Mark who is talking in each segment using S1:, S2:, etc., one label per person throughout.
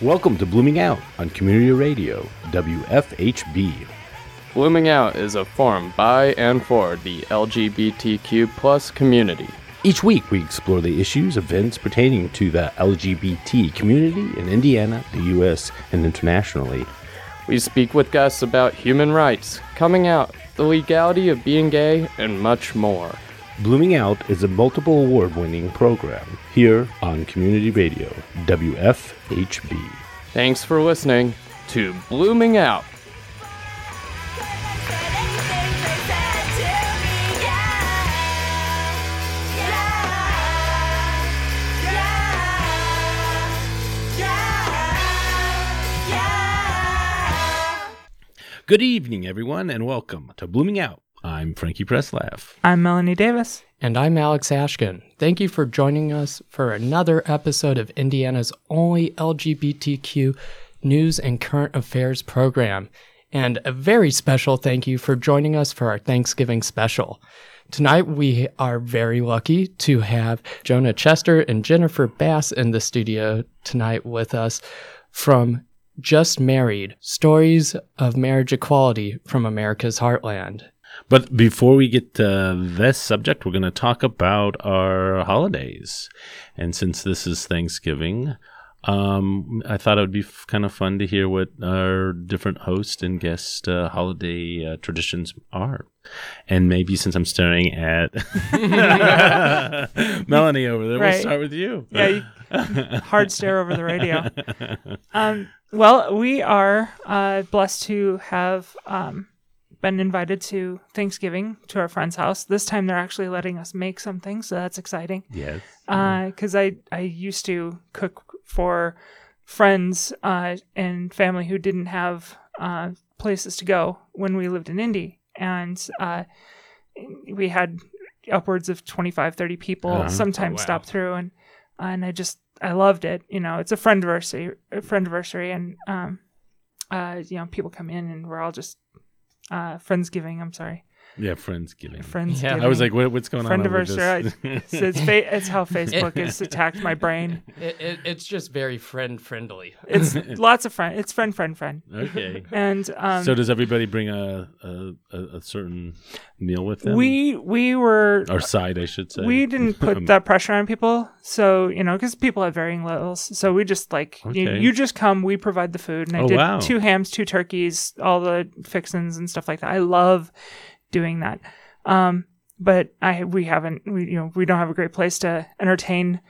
S1: Welcome to Blooming Out on Community Radio, WFHB.
S2: Blooming Out is a forum by and for the LGBTQ plus community.
S1: Each week, we explore the issues, events pertaining to the LGBT community in Indiana, the U.S., and internationally.
S2: We speak with guests about human rights, coming out, the legality of being gay, and much more.
S1: Blooming Out is a multiple award winning program here on Community Radio, WFHB.
S2: Thanks for listening to Blooming Out.
S1: Good evening, everyone, and welcome to Blooming Out. I'm Frankie Presslaff.
S3: I'm Melanie Davis.
S2: And I'm Alex Ashkin. Thank you for joining us for another episode of Indiana's only LGBTQ news and current affairs program. And a very special thank you for joining us for our Thanksgiving special. Tonight, we are very lucky to have Jonah Chester and Jennifer Bass in the studio tonight with us from Just Married Stories of Marriage Equality from America's Heartland.
S1: But before we get to this subject, we're going to talk about our holidays. And since this is Thanksgiving, um, I thought it would be f- kind of fun to hear what our different host and guest uh, holiday uh, traditions are. And maybe since I'm staring at Melanie over there, we'll start with you.
S3: Yeah, you, hard stare over the radio. Um, well, we are uh, blessed to have um, been invited to Thanksgiving to our friend's house. This time, they're actually letting us make something, so that's exciting.
S1: Yes.
S3: Because I I used to cook for friends uh, and family who didn't have uh, places to go when we lived in Indy, and uh, we had upwards of 25 30 people
S1: Uh-huh.
S3: sometimes
S2: Oh, wow.
S3: stop through and and i just i loved it you know it's a friendiversary a friendiversary and um uh you know people come in and we're all just uh friendsgiving i'm sorry
S1: Yeah, Friendsgiving.
S3: friendsgiving
S1: I was like, what, what's going on?
S3: Friendiversary.
S1: this?
S3: it's, fa- it's how facebook has attacked my brain
S2: It, it, it's just very friend friendly.
S3: it's lots of friend it's friend friend friend
S1: okay.
S3: and um
S1: so does everybody bring a a, a, a certain meal with them?
S3: we we were
S1: our side, I should say.
S3: we didn't put that pressure on people so you know because people have varying levels so we just like you,
S1: Okay.
S3: you just come we provide the food and i
S1: Oh,
S3: did
S1: wow.
S3: two hams two turkeys all the fixins and stuff like that i love doing that. Um but i we haven't we you know we don't have a great place to entertain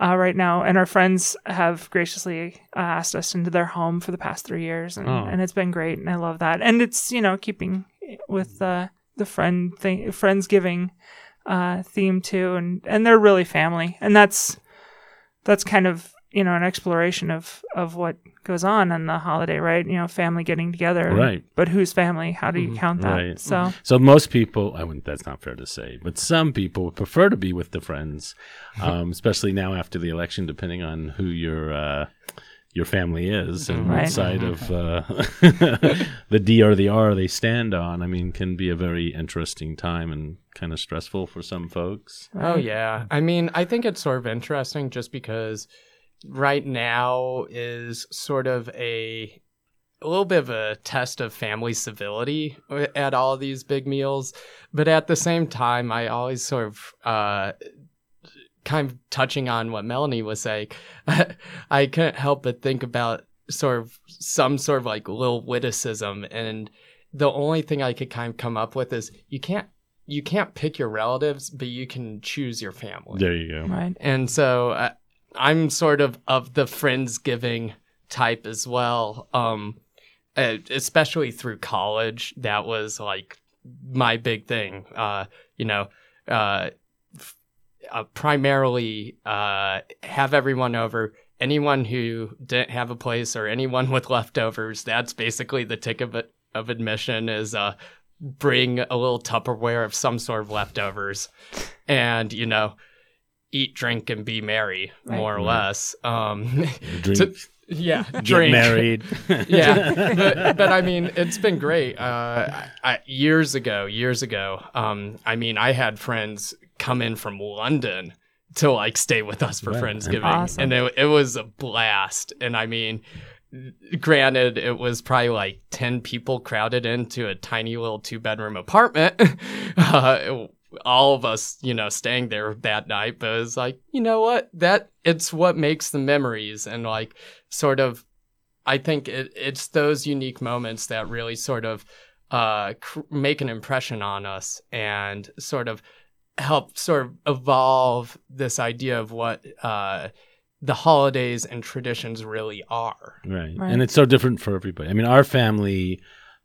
S3: uh, right now. And our friends have graciously uh, asked us into their home for the past three years and,
S1: Oh.
S3: and it's been great and i love that. And it's you know keeping with uh, the friend thing friendsgiving uh, theme too, and and they're really family, and that's that's kind of you know an exploration of of what goes on on the holiday, right? You know, family getting together,
S1: Right.
S3: But whose family? How do you count that?
S1: Right.
S3: So
S1: So most people, I wouldn't, that's not fair to say, but some people would prefer to be with the friends, um, especially now after the election, depending on who your uh, your family is and what side of uh, the D or the R they stand on. I mean, can be a very interesting time and kind of stressful for some folks.
S2: Oh yeah. I mean, I think it's sort of interesting just because right now is sort of a a little bit of a test of family civility at all of these big meals, but at the same time, I always sort of uh kind of touching on what Melanie was saying, I couldn't help but think about sort of some sort of like little witticism and the only thing I could kind of come up with is you can't you can't pick your relatives, but you can choose your family.
S1: There you go.
S3: right,
S2: And so uh, I'm sort of of the friendsgiving type as well. Um, especially through college, that was like my big thing. Uh, you know, uh, f- uh, primarily uh, have everyone over. Anyone who didn't have a place or anyone with leftovers, that's basically the ticket of, of admission is uh, bring a little Tupperware of some sort of leftovers and, you know, eat, drink, and be merry,
S3: Right.
S2: more or
S1: Right.
S2: less. Um,
S1: Drink,
S2: to- yeah,
S1: get
S2: drink.
S1: married.
S2: yeah, but, but I mean, it's been great. Uh, I, I, years ago, years ago, um, I mean, I had friends come in from London to like stay with us for
S1: Right.
S2: Friendsgiving,
S3: Awesome.
S2: and it, it was a blast. And I mean, granted, it was probably like ten people crowded into a tiny little two bedroom apartment. uh, all of us, you know, staying there that night, but it was like, you know what? That it's what makes the memories and like sort of I think it, it's those unique moments that really sort of uh, cr- make an impression on us and sort of help sort of evolve this idea of what uh, the holidays and traditions really are.
S1: Right.
S3: Right.
S1: And it's so different for everybody. I mean, our family,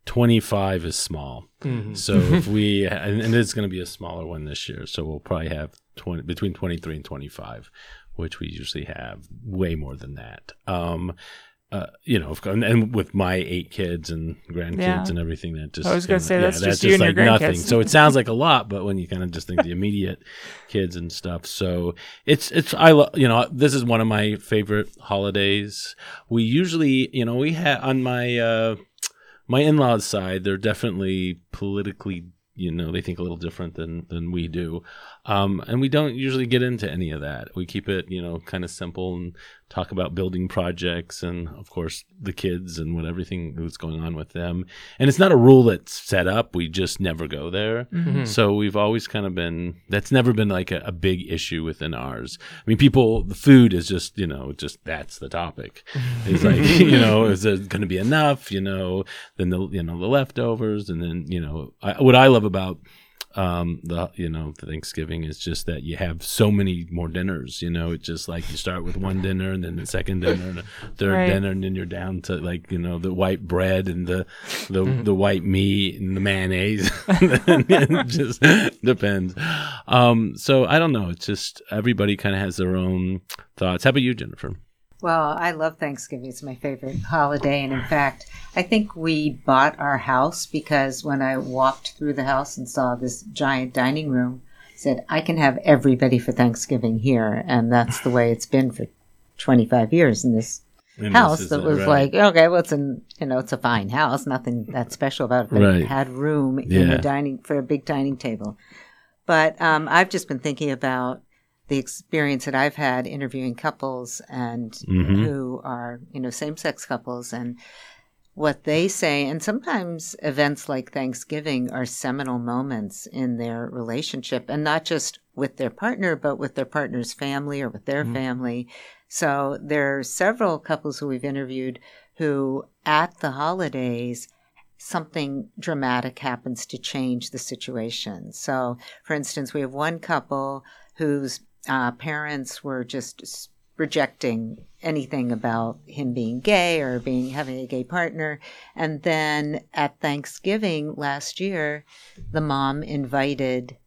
S1: 25 is small.
S2: Mm-hmm.
S1: So if we, and, and it's going to be a smaller one this year. So we'll probably have 20, between 23 and 25, which we usually have way more than that. Um, uh, you know, of and, and with my eight kids and grandkids
S3: Yeah.
S1: and everything, that just
S3: I was gonna say, that's just you and your
S1: nothing. So it sounds like a lot, but when you kind of just think the immediate kids and stuff, so it's it's I lo- you know this is one of my favorite holidays. We usually you know we have on my uh, my in laws side, they're definitely politically you know they think a little different than than we do um, and we don't usually get into any of that. We keep it you know kind of simple and talk about building projects and of course the kids and what everything that's going on with them. And it's not a rule that's set up. We just never go there.
S3: Mm-hmm.
S1: so we've always kind of been that's never been like a, a big issue within ours. I mean people the food is just you know just that's the topic. It's like you know is it going to be enough you know? Then the you know the leftovers and then you know I, what i love about um the you know thanksgiving is just that you have so many more dinners you know it's just like you start with one dinner and then the second dinner and the third
S3: Right.
S1: dinner and then you're down to like you know the white bread and the the, the white meat and the mayonnaise. It just depends. Um so i don't know. It's just everybody kind of has their own thoughts. How about you jennifer
S4: Well, I love Thanksgiving. It's my favorite holiday. And in fact, I think we bought our house because when I walked through the house and saw this giant dining room, I said, I can have everybody for Thanksgiving here. And that's the way it's been for 25 years in this
S1: And
S4: house
S1: this
S4: that was
S1: right.
S4: like, okay, well, it's an, you know, it's a fine house, nothing that special about it, but
S1: Right.
S4: it had room in
S1: Yeah.
S4: the dining for a big dining table. But um, I've just been thinking about the experience that I've had interviewing couples and
S1: Mhm.
S4: who are, you know, same sex couples and what they say. And sometimes events like Thanksgiving are seminal moments in their relationship and not just with their partner, but with their partner's family or with their family. So there are several couples who we've interviewed who at the holidays something dramatic happens to change the situation. So, for instance, we have one couple whose uh, parents were just rejecting anything about him being gay or being having a gay partner, and then at Thanksgiving last year, the mom invited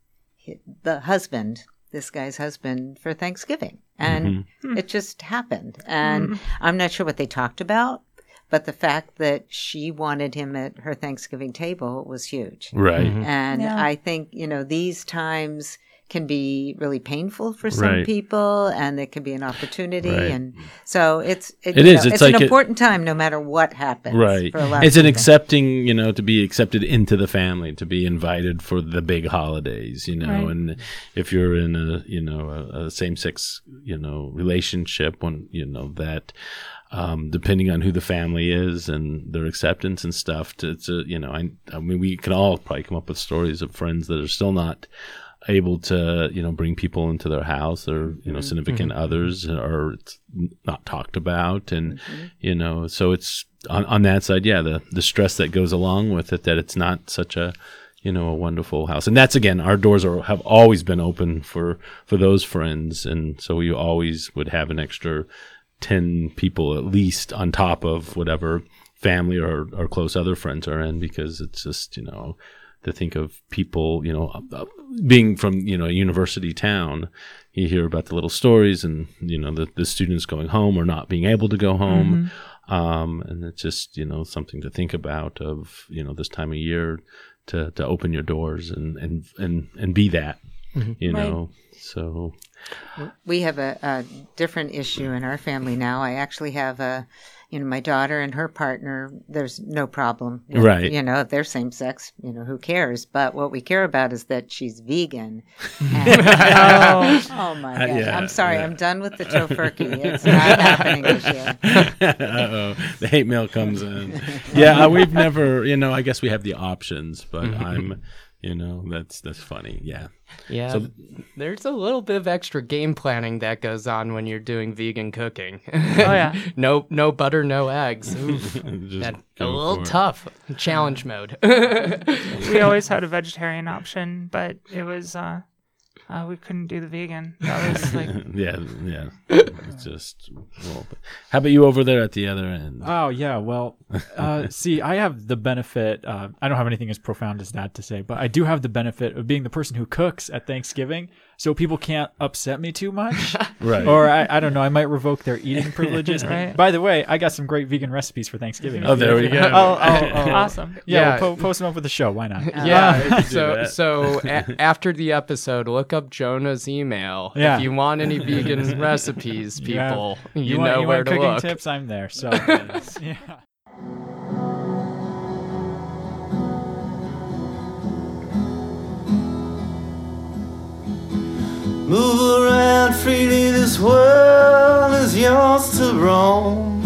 S4: the husband, this guy's husband, for Thanksgiving, and mm-hmm. hmm. it just happened. And hmm. I'm not sure what they talked about. But the fact that she wanted him at her Thanksgiving table was huge.
S1: right mm-hmm.
S4: And
S3: Yeah.
S4: I think, you know, these times can be really painful for some
S1: Right.
S4: people and it can be an opportunity.
S1: Right.
S4: And so it's, it,
S1: It is.
S4: know,
S1: It's
S4: it's,
S1: like
S4: an
S1: it-
S4: important time no matter what happens.
S1: right
S4: For a lot
S1: it's an
S4: people.
S1: accepting you know to be accepted into the family to be invited for the big holidays you know
S3: Right.
S1: and if you're in a you know a, a same-sex you know relationship when you know that um, depending on who the family is and their acceptance and stuff to, to you know I, I mean we can all probably come up with stories of friends that are still not able to you know bring people into their house or you know mm-hmm. significant mm-hmm. others or it's not talked about. And mm-hmm. you know so it's on, on that side yeah the the stress that goes along with it that it's not such a you know a wonderful house. And that's again our doors are have always been open for for those friends. And so we always would have an extra 10 people at least on top of whatever family or, or close other friends are in because it's just you know to think of people you know uh, being from you know a university town you hear about the little stories and you know the, the students going home or not being able to go home um, and it's just you know something to think about of you know this time of year to, to open your doors and and and, and be that you
S3: Right.
S1: know so
S4: we have a, a different issue in our family now. I actually have a you know, my daughter and her partner, there's no problem. with-
S1: Right.
S4: You know, if they're same sex, you know, who cares? But what we care about is that she's vegan. And-
S3: Oh.
S4: oh my
S1: Uh,
S4: gosh.
S1: yeah,
S4: I'm sorry.
S1: yeah.
S4: I'm done with the tofurkey. It's not happening this year.
S1: Uh-oh. The hate mail comes in. Yeah, uh, we've never, you know, I guess we have the options, but I'm, you know, that's that's funny. Yeah.
S2: Yeah,
S1: So-
S2: there's a little bit of extra game planning that goes on when you're doing vegan cooking. Oh
S3: yeah.
S2: no, no butter, no eggs. Ooh, that, a little
S1: for it.
S2: tough. Challenge mode.
S3: we always had a vegetarian option, but it was uh, uh we couldn't do the vegan. That was like
S1: yeah, yeah. It's just well, but- how about you over there at the other end?
S5: Oh yeah, well, uh, see, I have the benefit. Uh, I don't have anything as profound as that to say, but I do have the benefit of being the person who cooks at Thanksgiving, so people can't upset me too much.
S1: right.
S5: or I, I don't know, I might revoke their eating privileges.
S3: Right.
S5: By the way, I got some great vegan recipes for Thanksgiving.
S1: Oh, there we go.
S5: I'll, I'll, I'll-
S3: awesome.
S5: Yeah,
S2: Yeah.
S5: We'll po- post them up with the show. Why not?
S2: yeah.
S1: Ah, do
S2: so, so a- after the episode, look up Jonah's email.
S5: Yeah.
S2: If you want any vegan recipes,
S5: You have-
S2: people, you,
S5: want,
S2: know
S5: you
S2: where
S5: want
S2: to
S5: cooking
S2: look.
S5: tips? I'm there. So yeah.
S6: Move around freely, this world is yours to roam.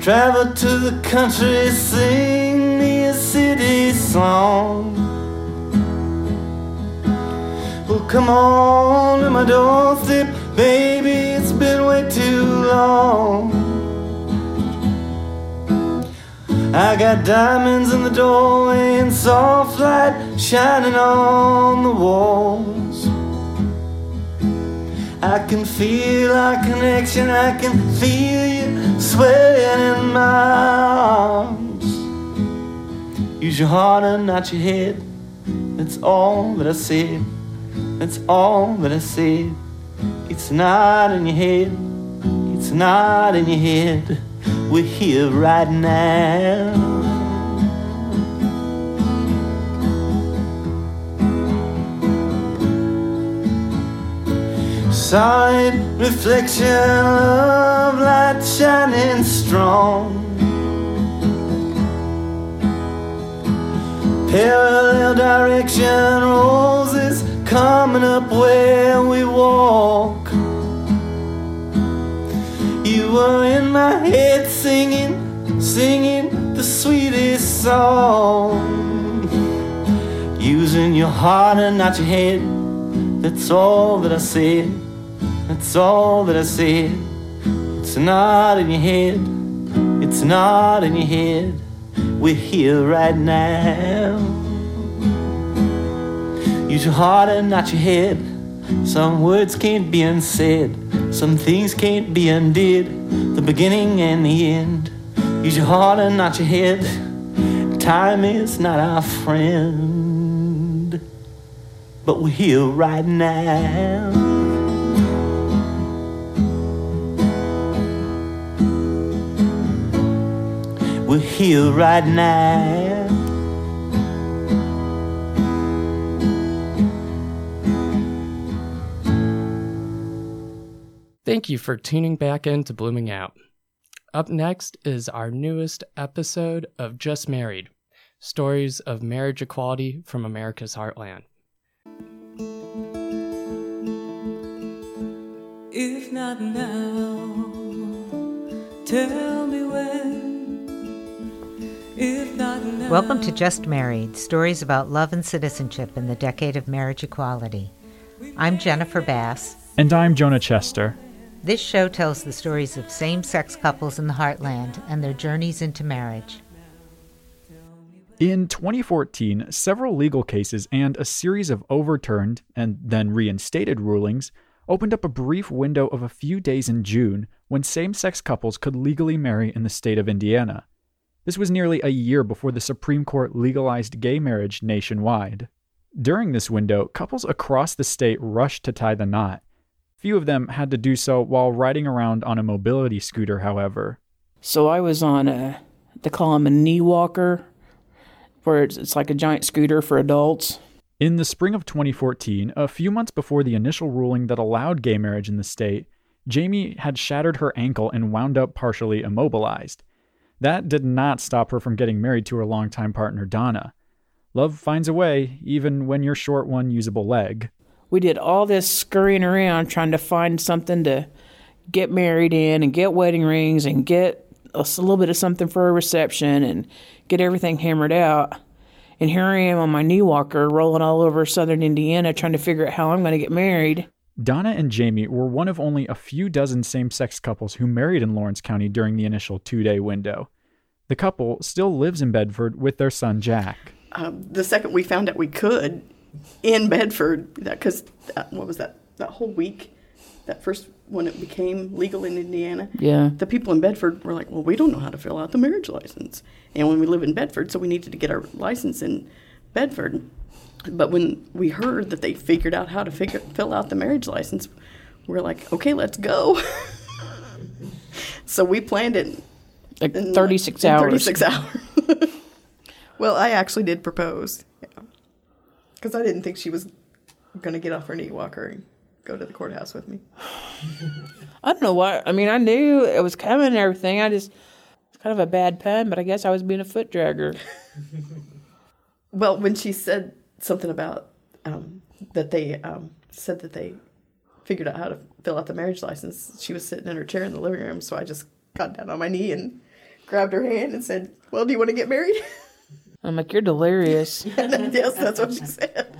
S6: Travel to the country, sing me a city song. Well, come on to my doorstep, baby, it's been way too long. I got diamonds in the doorway and soft light shining on the walls. I can feel our connection, I can feel you swaying in my arms. Use your heart and not your head. That's all that I said. That's all that I said. It's not in your head. It's not in your head. We're here right now. Solid reflection of light shining strong. Parallel direction, roses coming up where we walk. Were in my head singing, singing the sweetest song. Using your heart and not your head. That's all that I said. That's all that I said. It's not in your head. It's not in your head. We're here right now. Use your heart and not your head. Some words can't be unsaid. Some things can't be undid. The beginning and the end. Use your heart and not your head. Time is not our friend. But we're here right now. We're here right now.
S2: Thank you for tuning back in to Blooming Out. Up next is our newest episode of Just Married Stories of Marriage Equality from America's Heartland.
S7: If not now, tell me when. If not now.
S4: Welcome to Just Married Stories about Love and Citizenship in the Decade of Marriage Equality. I'm Jennifer Bass.
S5: And I'm Jonah Chester.
S4: This show tells the stories of same sex couples in the heartland and their journeys into marriage.
S5: In 2014, several legal cases and a series of overturned and then reinstated rulings opened up a brief window of a few days in June when same sex couples could legally marry in the state of Indiana. This was nearly a year before the Supreme Court legalized gay marriage nationwide. During this window, couples across the state rushed to tie the knot. Few of them had to do so while riding around on a mobility scooter, however.
S8: So I was on a, they call them a knee walker, where it's, it's like a giant scooter for adults.
S5: In the spring of 2014, a few months before the initial ruling that allowed gay marriage in the state, Jamie had shattered her ankle and wound up partially immobilized. That did not stop her from getting married to her longtime partner, Donna. Love finds a way, even when you're short one usable leg.
S8: We did all this scurrying around trying to find something to get married in and get wedding rings and get a little bit of something for a reception and get everything hammered out. And here I am on my knee walker rolling all over southern Indiana trying to figure out how I'm going to get married.
S5: Donna and Jamie were one of only a few dozen same sex couples who married in Lawrence County during the initial two day window. The couple still lives in Bedford with their son Jack.
S9: um, the second we found out we could in Bedford, because what was that? That whole week, that first when it became legal in Indiana,
S8: Yeah.
S9: the people in Bedford were like, "Well, we don't know how to fill out the marriage license," and when we live in Bedford, so we needed to get our license in Bedford. But when we heard that they figured out how to figure fill out the marriage license, we're like, "Okay, let's go." so we planned it
S8: Like
S9: in
S8: 36
S9: in
S8: hours.
S9: 36 hours. well, I actually did propose. Because I didn't think she was going to get off her knee walker and go to the courthouse with me.
S8: I don't know why. I mean, I knew it was coming and everything. I just, it's kind of a bad pun, but I guess I was being a foot dragger.
S9: Well, when she said something about um, that they um, said that they figured out how to fill out the marriage license, she was sitting in her chair in the living room. So I just got down on my knee and grabbed her hand and said, Well, do you want to get married?
S8: I'm like, you're delirious.
S9: yes, that's what she said.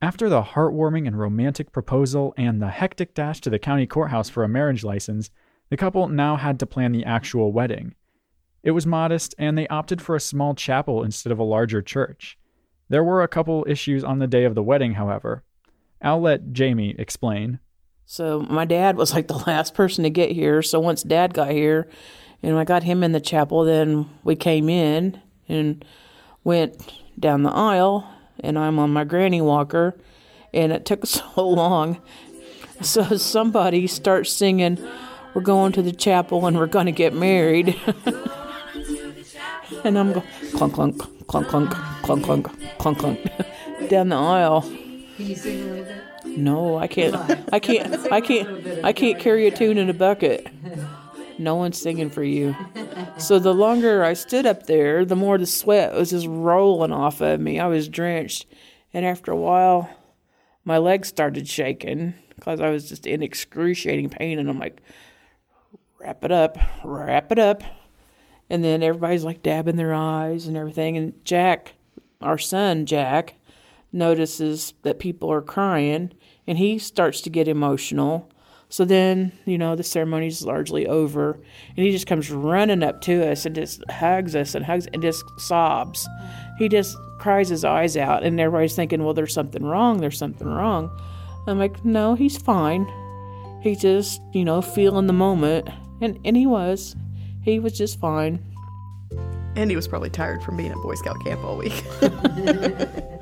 S5: After the heartwarming and romantic proposal and the hectic dash to the county courthouse for a marriage license, the couple now had to plan the actual wedding. It was modest, and they opted for a small chapel instead of a larger church. There were a couple issues on the day of the wedding, however. I'll let Jamie explain.
S8: So my dad was like the last person to get here. So once dad got here and I got him in the chapel, then we came in and went down the aisle and I'm on my granny walker and it took so long. So somebody starts singing, We're going to the chapel and we're going to get married. and I'm going clunk, clunk, clunk, clunk, clunk, clunk, clunk, clunk down the aisle. No, I can't. I can't. I can't. I can't carry a tune in a bucket. No one's singing for you. So the longer I stood up there, the more the sweat was just rolling off of me. I was drenched, and after a while, my legs started shaking because I was just in excruciating pain. And I'm like, "Wrap it up, wrap it up." And then everybody's like dabbing their eyes and everything. And Jack, our son Jack, notices that people are crying and he starts to get emotional. So then, you know, the ceremony's largely over and he just comes running up to us and just hugs us and hugs and just sobs. He just cries his eyes out and everybody's thinking, well, there's something wrong, there's something wrong. I'm like, no, he's fine. He's just, you know, feeling the moment. And, and he was. He was just fine.
S9: And he was probably tired from being at Boy Scout camp all week.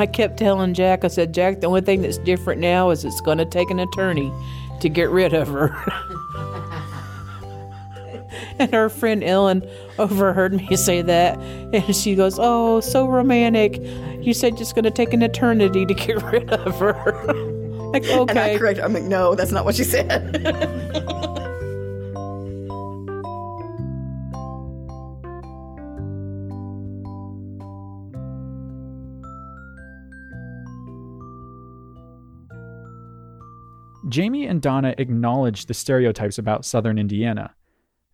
S8: I kept telling Jack, I said, Jack, the only thing that's different now is it's going to take an attorney to get rid of her. and her friend Ellen overheard me say that, and she goes, Oh, so romantic. You said it's going to take an eternity to get rid of her. like,
S9: And I correct, I'm like, no, that's not what she said.
S5: Jamie and Donna acknowledged the stereotypes about southern Indiana.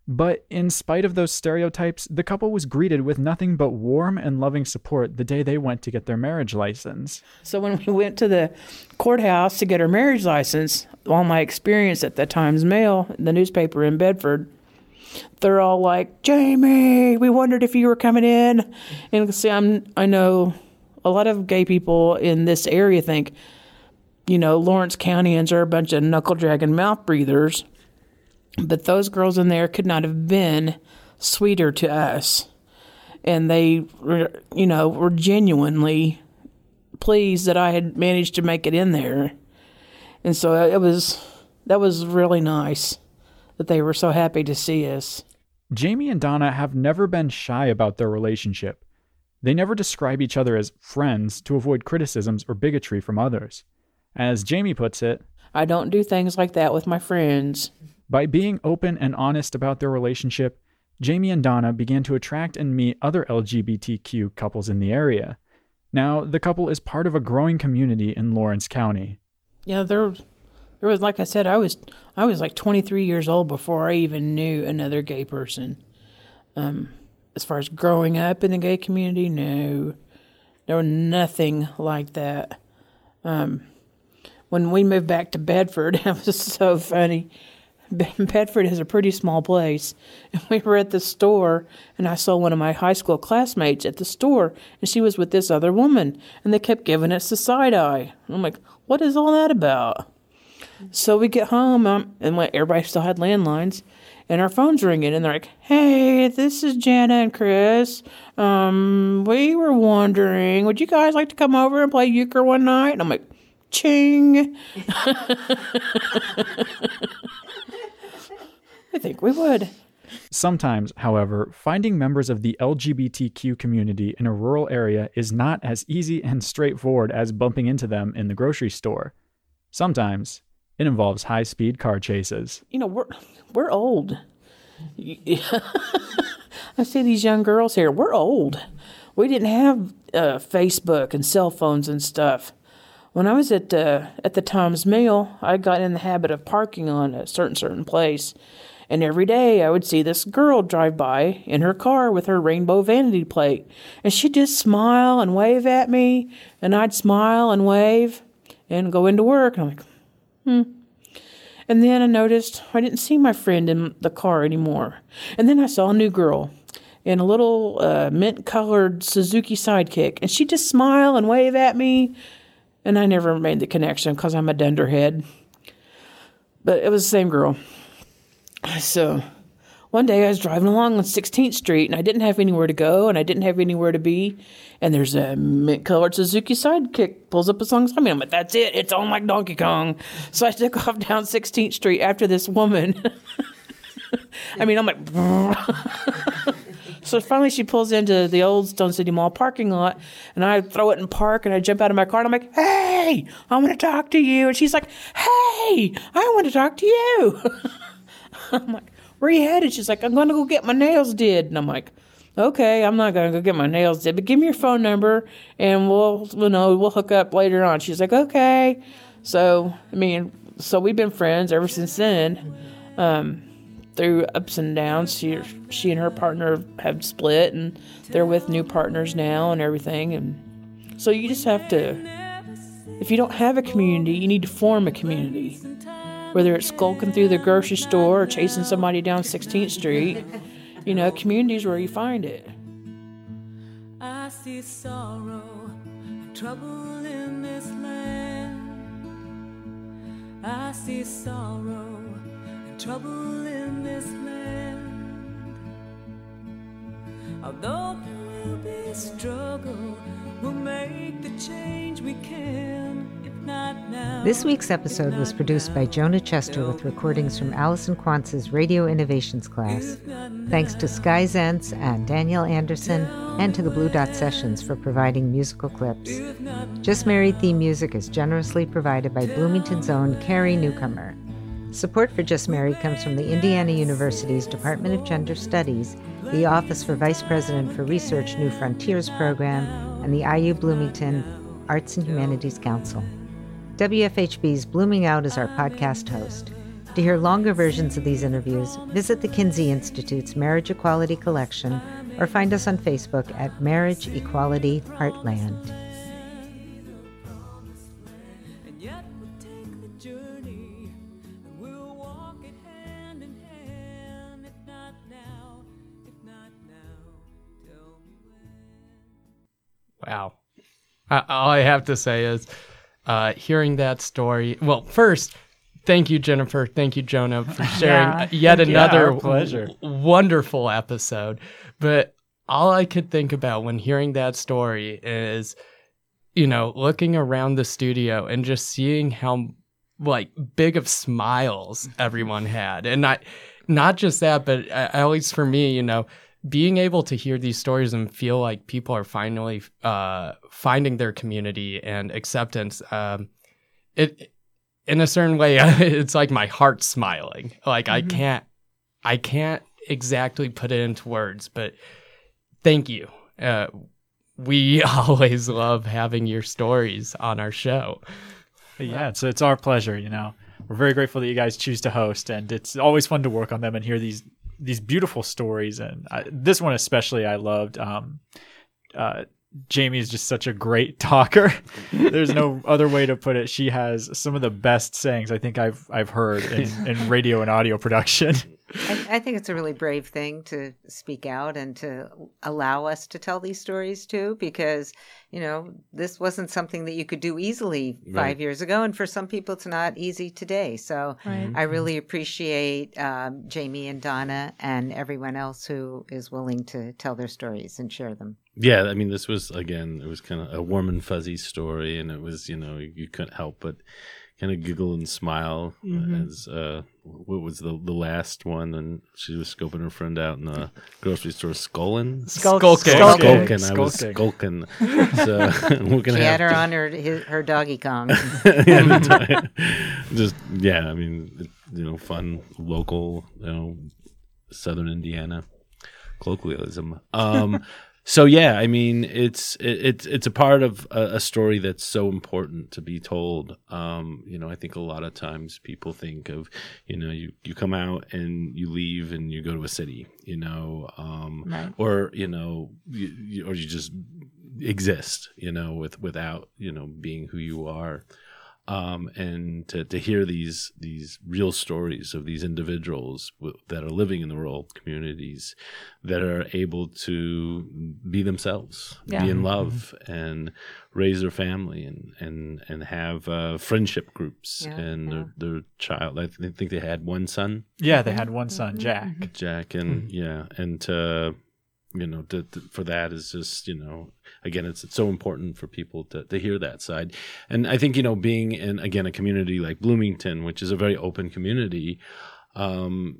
S5: But in spite of those stereotypes, the couple was greeted with nothing but warm and loving support the day they went to get their marriage license.
S8: So when we went to the courthouse to get our marriage license, all my experience at the Times Mail, the newspaper in Bedford, they're all like, "Jamie, we wondered if you were coming in." And see, I'm I know a lot of gay people in this area think, you know, Lawrence Countyans are a bunch of knuckle dragging mouth breathers, but those girls in there could not have been sweeter to us, and they, were, you know, were genuinely pleased that I had managed to make it in there. And so it was that was really nice that they were so happy to see us.
S5: Jamie and Donna have never been shy about their relationship. They never describe each other as friends to avoid criticisms or bigotry from others. As Jamie puts it,
S8: I don't do things like that with my friends.
S5: by being open and honest about their relationship, Jamie and Donna began to attract and meet other LGBTQ couples in the area. Now, the couple is part of a growing community in Lawrence County.
S8: Yeah, there, there was like I said, I was I was like 23 years old before I even knew another gay person. Um, as far as growing up in the gay community, no, there was nothing like that. Um, when we moved back to Bedford, it was so funny. Bedford is a pretty small place, and we were at the store, and I saw one of my high school classmates at the store, and she was with this other woman, and they kept giving us the side eye. I'm like, what is all that about? So we get home, um, and everybody still had landlines, and our phone's ringing, and they're like, "Hey, this is Jana and Chris. Um, we were wondering, would you guys like to come over and play euchre one night?" And I'm like, "Ching." I think we would.
S5: Sometimes, however, finding members of the LGBTQ community in a rural area is not as easy and straightforward as bumping into them in the grocery store. Sometimes, it involves high speed car chases.
S8: You know, we're we're old. I see these young girls here. We're old. We didn't have uh, Facebook and cell phones and stuff. When I was at uh, at the Times Mail, I got in the habit of parking on a certain certain place, and every day I would see this girl drive by in her car with her rainbow vanity plate, and she'd just smile and wave at me, and I'd smile and wave, and go into work. And I'm like, hmm. And then I noticed I didn't see my friend in the car anymore. And then I saw a new girl in a little uh, mint colored Suzuki sidekick, and she'd just smile and wave at me. And I never made the connection because I'm a dunderhead. But it was the same girl. So one day I was driving along on 16th Street and I didn't have anywhere to go and I didn't have anywhere to be. And there's a mint colored Suzuki sidekick pulls up alongside me. I'm like, that's it. It's on like Donkey Kong. So I took off down 16th Street after this woman. I mean, I'm like, so finally she pulls into the old Stone City Mall parking lot and I throw it in park and I jump out of my car and I'm like, hey, I want to talk to you. And she's like, hey, I want to talk to you. I'm like, where you headed? She's like, I'm going to go get my nails did. And I'm like, okay, I'm not going to go get my nails did, but give me your phone number and we'll, you know, we'll hook up later on. She's like, okay. So, I mean, so we've been friends ever since then. Um, through ups and downs, she, she and her partner have split and they're with new partners now and everything. And so you just have to, if you don't have a community, you need to form a community whether it's skulking through the grocery store or chasing somebody down 16th Street. You know, communities where you find it.
S7: I see sorrow and trouble in this land. I see sorrow trouble in this land. Although there will be struggle, we'll make the change we can. Now.
S4: This week's episode was produced by Jonah Chester with recordings from Allison Quantz's Radio Innovations class. Thanks to Sky Zentz and Daniel Anderson, and to the Blue Dot Sessions for providing musical clips. Just Married theme music is generously provided by Bloomington's own Carrie Newcomer. Support for Just Married comes from the Indiana University's Department of Gender Studies, the Office for Vice President for Research New Frontiers program, and the IU Bloomington Arts and Humanities Council. WFHB's Blooming Out is our podcast host. To hear longer versions of these interviews, visit the Kinsey Institute's Marriage Equality Collection or find us on Facebook at Marriage Equality Heartland.
S2: I, all I have to say is, uh, hearing that story. Well, first, thank you, Jennifer. Thank you, Jonah, for sharing
S3: Yeah.
S2: yet another
S1: our pleasure.
S2: w- wonderful episode. But all I could think about when hearing that story is, you know, looking around the studio and just seeing how like big of smiles everyone had, and not not just that, but uh, at least for me, you know, being able to hear these stories and feel like people are finally uh, finding their community and acceptance um, it in a certain way it's like my heart smiling. Like I can't I can't exactly put it into words, but thank you. Uh, we always love having your stories on our show.
S5: Yeah, it's it's our pleasure. You know, we're very grateful that you guys choose to host, and it's always fun to work on them and hear these these beautiful stories. And I, this one especially, I loved. Um, uh, Jamie is just such a great talker. There's no other way to put it. She has some of the best sayings I think I've I've heard in, in radio and audio production.
S4: I, I think it's a really brave thing to speak out and to allow us to tell these stories too, because you know this wasn't something that you could do easily five
S1: Right.
S4: years ago, and for some people, it's not easy today. So
S3: Right.
S4: I really appreciate um, Jamie and Donna and everyone else who is willing to tell their stories and share them.
S1: Yeah, I mean, this was again, it was kind of a warm and fuzzy story, and it was, you know, you couldn't help but kind of giggle and smile
S3: Mhm.
S1: as uh, what was the the last one, and she was scoping her friend out in the grocery store, skulling.
S2: Skulking.
S1: Skulking.
S5: Skulking.
S1: I was skulking. So we're gonna
S4: She
S1: have
S4: had her
S1: to-
S4: on her his, her doggy Kong.
S1: yeah. Just yeah, I mean, you know, fun local, you know, Southern Indiana colloquialism. Um, so yeah, I mean, it's it, it's it's a part of a, a story that's so important to be told. Um, you know, I think a lot of times people think of, you know, you you come out and you leave and you go to a city, you know, um,
S3: Right.
S1: or you know, you, you, or you just exist, you know, with without you know being who you are um, and to, to hear these these real stories of these individuals w- that are living in the rural communities that are able to be themselves,
S3: Yeah.
S1: be in love, and raise their family, and and and have uh, friendship groups,
S4: Yeah,
S1: and
S4: yeah.
S1: Their, their child. I th- think they had one son,
S5: yeah, they had one son, Jack.
S1: Jack, and yeah, and to you know to, to- for that is just you know again it's, it's so important for people to, to hear that side. And i think you know being in again a community like bloomington which is a very open community um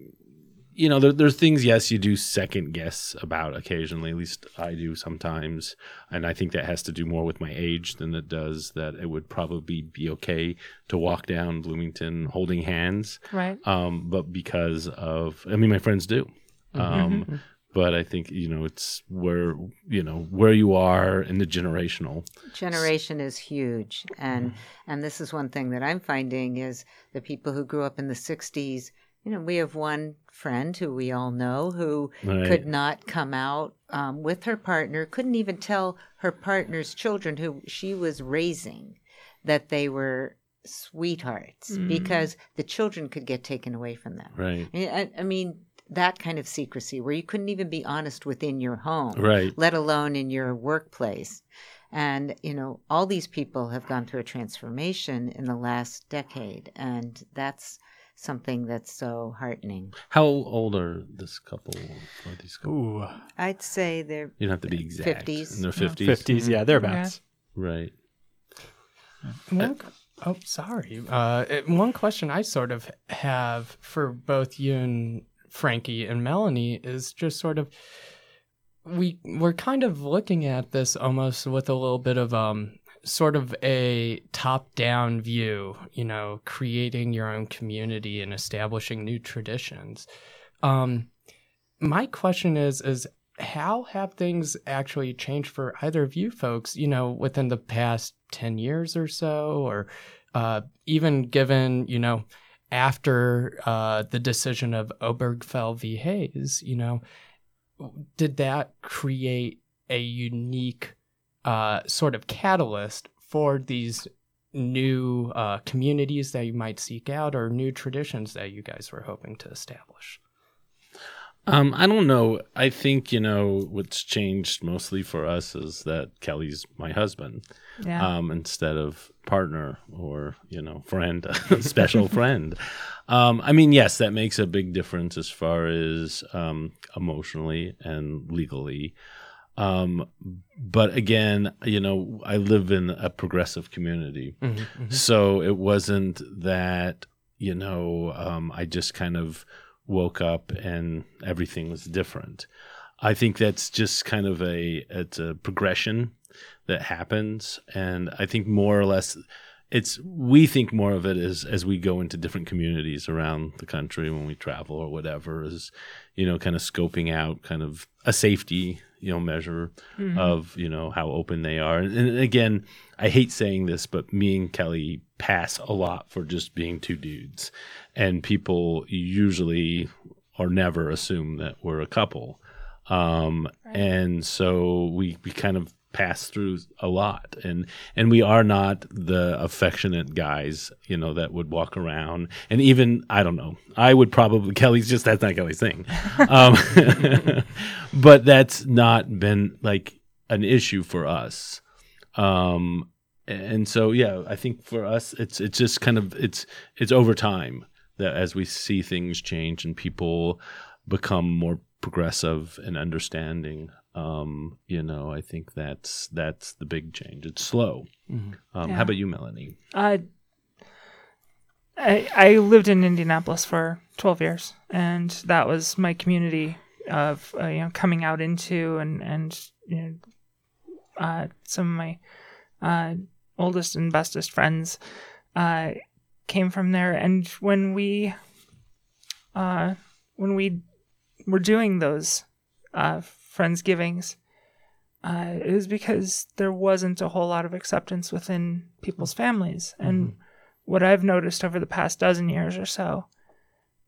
S1: you know there, there's things yes you do second guess about occasionally. At least i do sometimes. And i think that has to do more with my age than it does that it would probably be okay to walk down bloomington holding hands.
S3: Right.
S1: um, but because of I mean my friends do. Um, but I think you know it's where you know where you are in the generational.
S4: generation is huge and and this is one thing that i'm finding is the people who grew up in the 60s you know we have one friend who we all know who
S1: Right.
S4: could not come out um, with her partner couldn't even tell her partner's children who she was raising that they were sweethearts because the children could get taken away from them
S1: Right.
S4: I- I mean that kind of secrecy where you couldn't even be honest within your home
S1: Right.
S4: let alone in your workplace. And, you know, all these people have gone through a transformation in the last decade. And that's something that's so heartening.
S1: How old are this couple? Are these couple?
S5: Ooh,
S4: I'd say they're
S1: You don't have to be exact.
S4: 50s.
S1: In their fifties.
S5: fifties, yeah, thereabouts.
S1: Right.
S2: One, oh, sorry. Uh, one question I sort of have for both you and Frankie and Melanie is just sort of we we're kind of looking at this almost with a little bit of um sort of a top-down view, you know, creating your own community and establishing new traditions. Um, my question is is how have things actually changed for either of you folks you know within the past 10 years or so or uh, even given you know after uh, the decision of Obergefell v. Hayes you know did that create a unique uh, sort of catalyst for these new uh, communities that you might seek out or new traditions that you guys were hoping to establish
S1: Um, I don't know. I think you know what's changed mostly for us is that Kelly's my husband.
S3: Yeah.
S1: um, instead of partner or you know friend, special friend. Um, I mean, yes, that makes a big difference as far as um, emotionally and legally. Um, but again, you know, I live in a progressive community, so it wasn't that you know um, I just kind of woke up and everything was different. I think that's just kind of a it's a progression that happens, and I think more or less, it's we think more of it as as we go into different communities around the country when we travel or whatever is you know kind of scoping out kind of a safety you know measure mm-hmm. of you know how open they are. And, and again i hate saying this but me and kelly pass a lot for just being two dudes. And people usually or never assume that we're a couple. Um and so we we kind of pass through a lot. And and we are not the affectionate guys you know that would walk around. And even i don't know i would probably kelly's just that's not kelly's thing. Um but that's not been like an issue for us. Um and so yeah i think for us it's it's just kind of it's it's over time that as we see things change and people become more progressive and understanding um you know i think that's that's the big change. It's slow. Um
S3: Yeah.
S1: how about you melanie?
S3: Uh, I I lived in Indianapolis for 12 years, and that was my community of uh, you know coming out into and and you know uh, some of my uh, oldest and bestest friends uh, came from there, and when we uh, when we were doing those uh, friendsgivings. Uh, it was because there wasn't a whole lot of acceptance within people's families, and what I've noticed over the past dozen years or so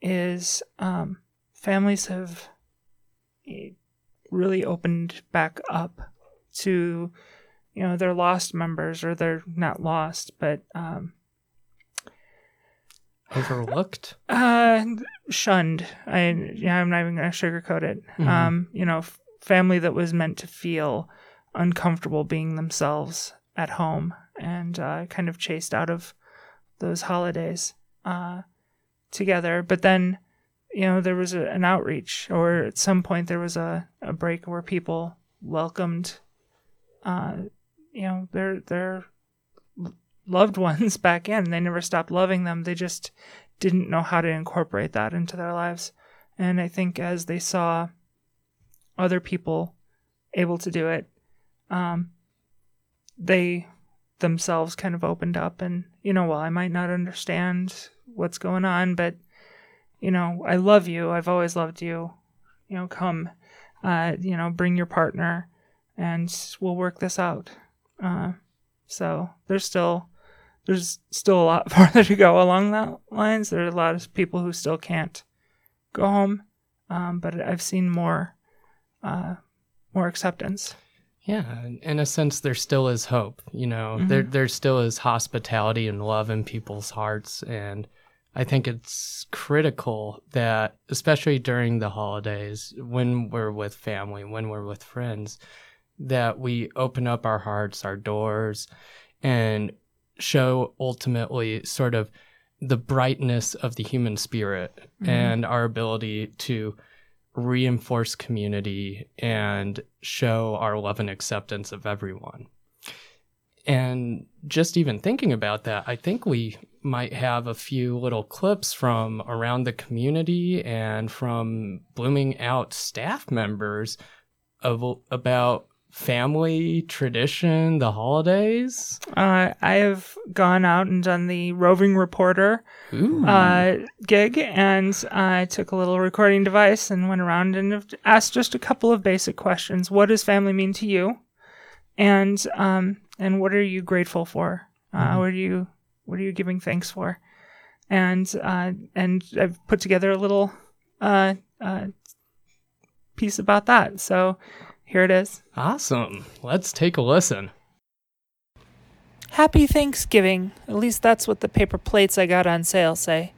S3: is um, families have eh, really opened back up to, you know, their lost members or they're not lost, but um,
S2: Overlooked.
S3: uh, shunned. I yeah, I'm not even gonna sugarcoat it. Um, you know, f- family that was meant to feel uncomfortable being themselves at home and uh, kind of chased out of those holidays uh, together. But then, you know, there was a, an outreach, or at some point there was a, a break where people welcomed, uh, you know, their their loved ones back in. They never stopped loving them. They just didn't know how to incorporate that into their lives. And I think as they saw other people able to do it, um, they themselves kind of opened up and you know well i might not understand what's going on but you know i love you i've always loved you you know come uh you know bring your partner and we'll work this out uh so there's still there's still a lot farther to go along that lines. There are a lot of people who still can't go home um but i've seen more uh more acceptance.
S2: Yeah, in- in a sense, there still is hope. You know, there there still is hospitality and love in people's hearts, and I think it's critical that, especially during the holidays, when we're with family, when we're with friends, that we open up our hearts, our doors, and show ultimately sort of the brightness of the human spirit mm-hmm. and our ability to reinforce community and show our love and acceptance of everyone. And just even thinking about that, I think we might have a few little clips from around the community and from blooming out staff members of about family tradition, the holidays.
S3: Uh, I have gone out and done the roving reporter uh, gig, and I took a little recording device and went around and have asked just a couple of basic questions. What does family mean to you? And um, and what are you grateful for? Uh, What are you what are you giving thanks for? And uh, and I've put together a little uh, uh, piece about that. So here it is.
S2: awesome. Let's take a listen.
S3: Happy Thanksgiving. At least that's what the paper plates I got on sale say.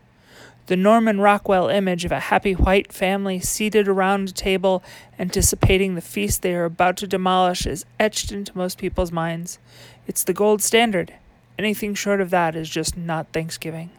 S3: The Norman Rockwell image of a happy white family seated around a table anticipating the feast they are about to demolish is etched into most people's minds. It's the gold standard. Anything short of that is just not Thanksgiving.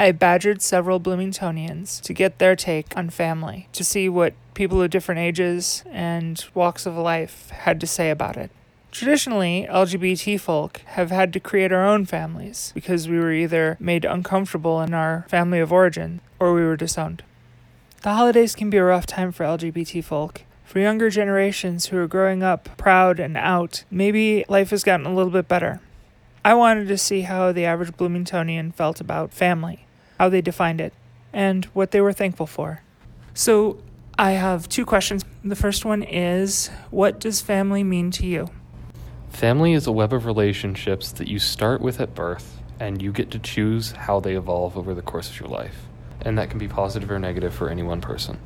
S3: I badgered several Bloomingtonians to get their take on family, to see what people of different ages and walks of life had to say about it. Traditionally, LGBT folk have had to create our own families because we were either made uncomfortable in our family of origin or we were disowned. The holidays can be a rough time for LGBT folk. For younger generations who are growing up proud and out, maybe life has gotten a little bit better. I wanted to see how the average Bloomingtonian felt about family, how they defined it, and what they were thankful for. So I have two questions. The first one is What does family mean to you?
S10: Family is a web of relationships that you start with at birth, and you get to choose how they evolve over the course of your life. And that can be positive or negative for any one person.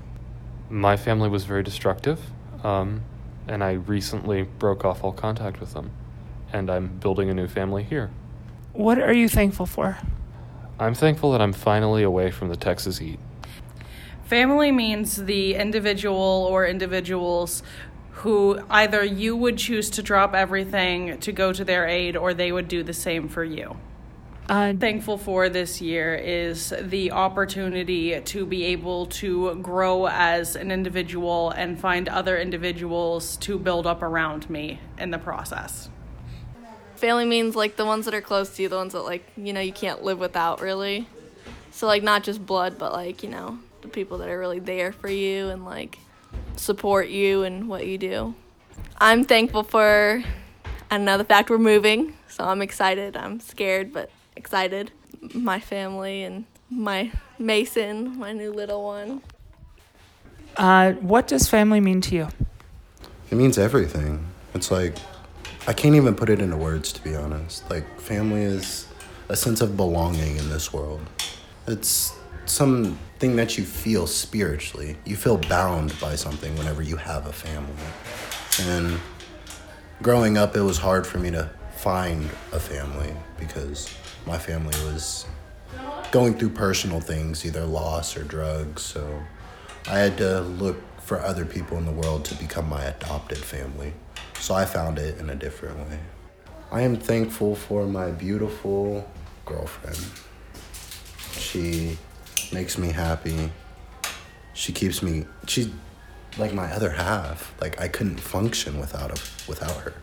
S10: My family was very destructive, um, and I recently broke off all contact with them. And I'm building a new family here.
S3: What are you thankful for?
S10: I'm thankful that I'm finally away from the Texas heat.
S11: Family means the individual or individuals who either you would choose to drop everything to go to their aid or they would do the same for you.
S3: Uh,
S11: Thankful for this year is the opportunity to be able to grow as an individual and find other individuals to build up around me in the process.
S12: Family means like the ones that are close to you, the ones that like, you know, you can't live without really. So like not just blood, but like, you know, the people that are really there for you and like support you and what you do. I'm thankful for I don't know, the fact we're moving. So I'm excited. I'm scared but excited. My family and my Mason, my new little one.
S3: uh, what does family mean to you?
S13: It means everything. It's like I can't even put it into words to be honest. Like family is a sense of belonging in this world. It's something that you feel spiritually. You feel bound by something whenever you have a family. And growing up it was hard for me to find a family because my family was going through personal things, either loss or drugs, so I had to look for other people in the world to become my adopted family. So I found it in a different way. I am thankful for my beautiful girlfriend. She makes me happy. She keeps me she's like my other half. Like I couldn't function without a, without her.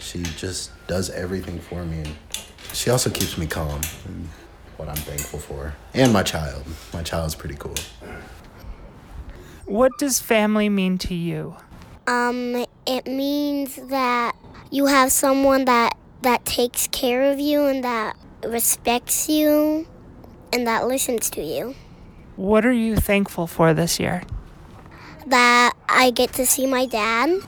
S13: She just does everything for me and she also keeps me calm. What I'm thankful for. And my child. My child's pretty cool.
S3: What does family mean to you?
S14: Um, it means that you have someone that that takes care of you and that respects you and that listens to you.
S3: What are you thankful for this year?
S14: That I get to see my dad.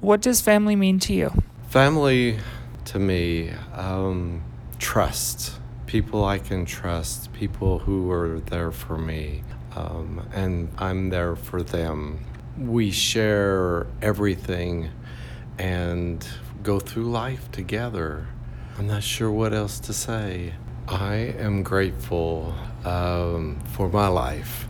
S3: What does family mean to you?
S15: Family, to me, um, trust. People I can trust, people who are there for me, um, and I'm there for them. We share everything and go through life together. I'm not sure what else to say. I am grateful um, for my life,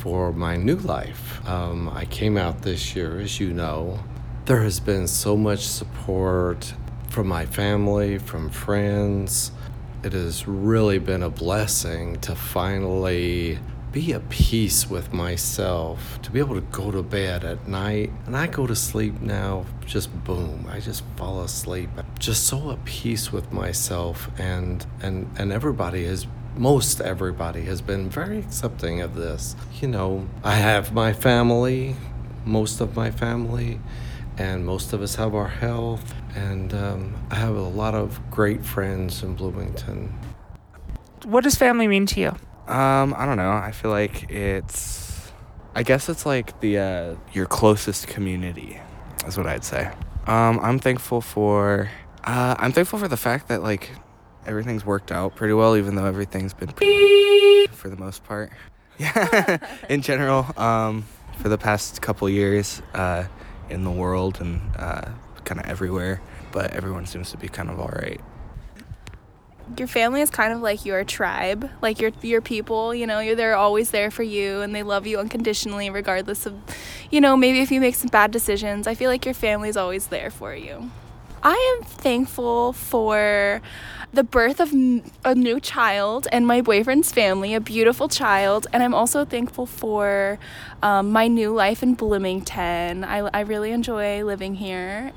S15: for my new life. Um, I came out this year, as you know. There has been so much support from my family, from friends. It has really been a blessing to finally be at peace with myself, to be able to go to bed at night. And I go to sleep now, just boom, I just fall asleep. I'm Just so at peace with myself and and and everybody has most everybody has been very accepting of this. You know, I have my family, most of my family, and most of us have our health. And um, I have a lot of great friends in Bloomington.
S3: What does family mean to you?
S16: Um, I don't know. I feel like it's I guess it's like the uh your closest community is what I'd say. Um, I'm thankful for uh I'm thankful for the fact that like everything's worked out pretty well even though everything's been pretty for the most part. Yeah. in general, um for the past couple years uh in the world and uh kind of everywhere, but everyone seems to be kind of all right.
S17: Your family is kind of like your tribe, like your your people. You know, you're they're always there for you, and they love you unconditionally, regardless of, you know, maybe if you make some bad decisions. I feel like your family is always there for you. I am thankful for the birth of a new child and my boyfriend's family, a beautiful child, and I'm also thankful for um, my new life in Bloomington. I, I really enjoy living here,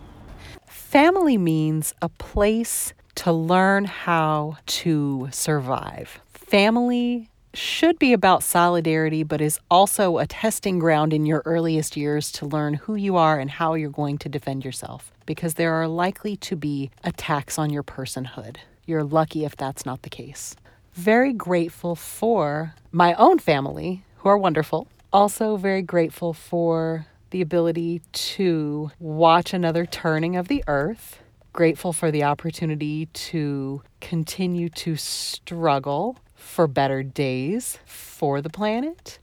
S18: Family means a place to learn how to survive. Family should be about solidarity, but is also a testing ground in your earliest years to learn who you are and how you're going to defend yourself, because there are likely to be attacks on your personhood. You're lucky if that's not the case. Very grateful for my own family, who are wonderful. Also, very grateful for the ability to watch another turning of the earth. Grateful for the opportunity to continue to struggle for better days for the planet.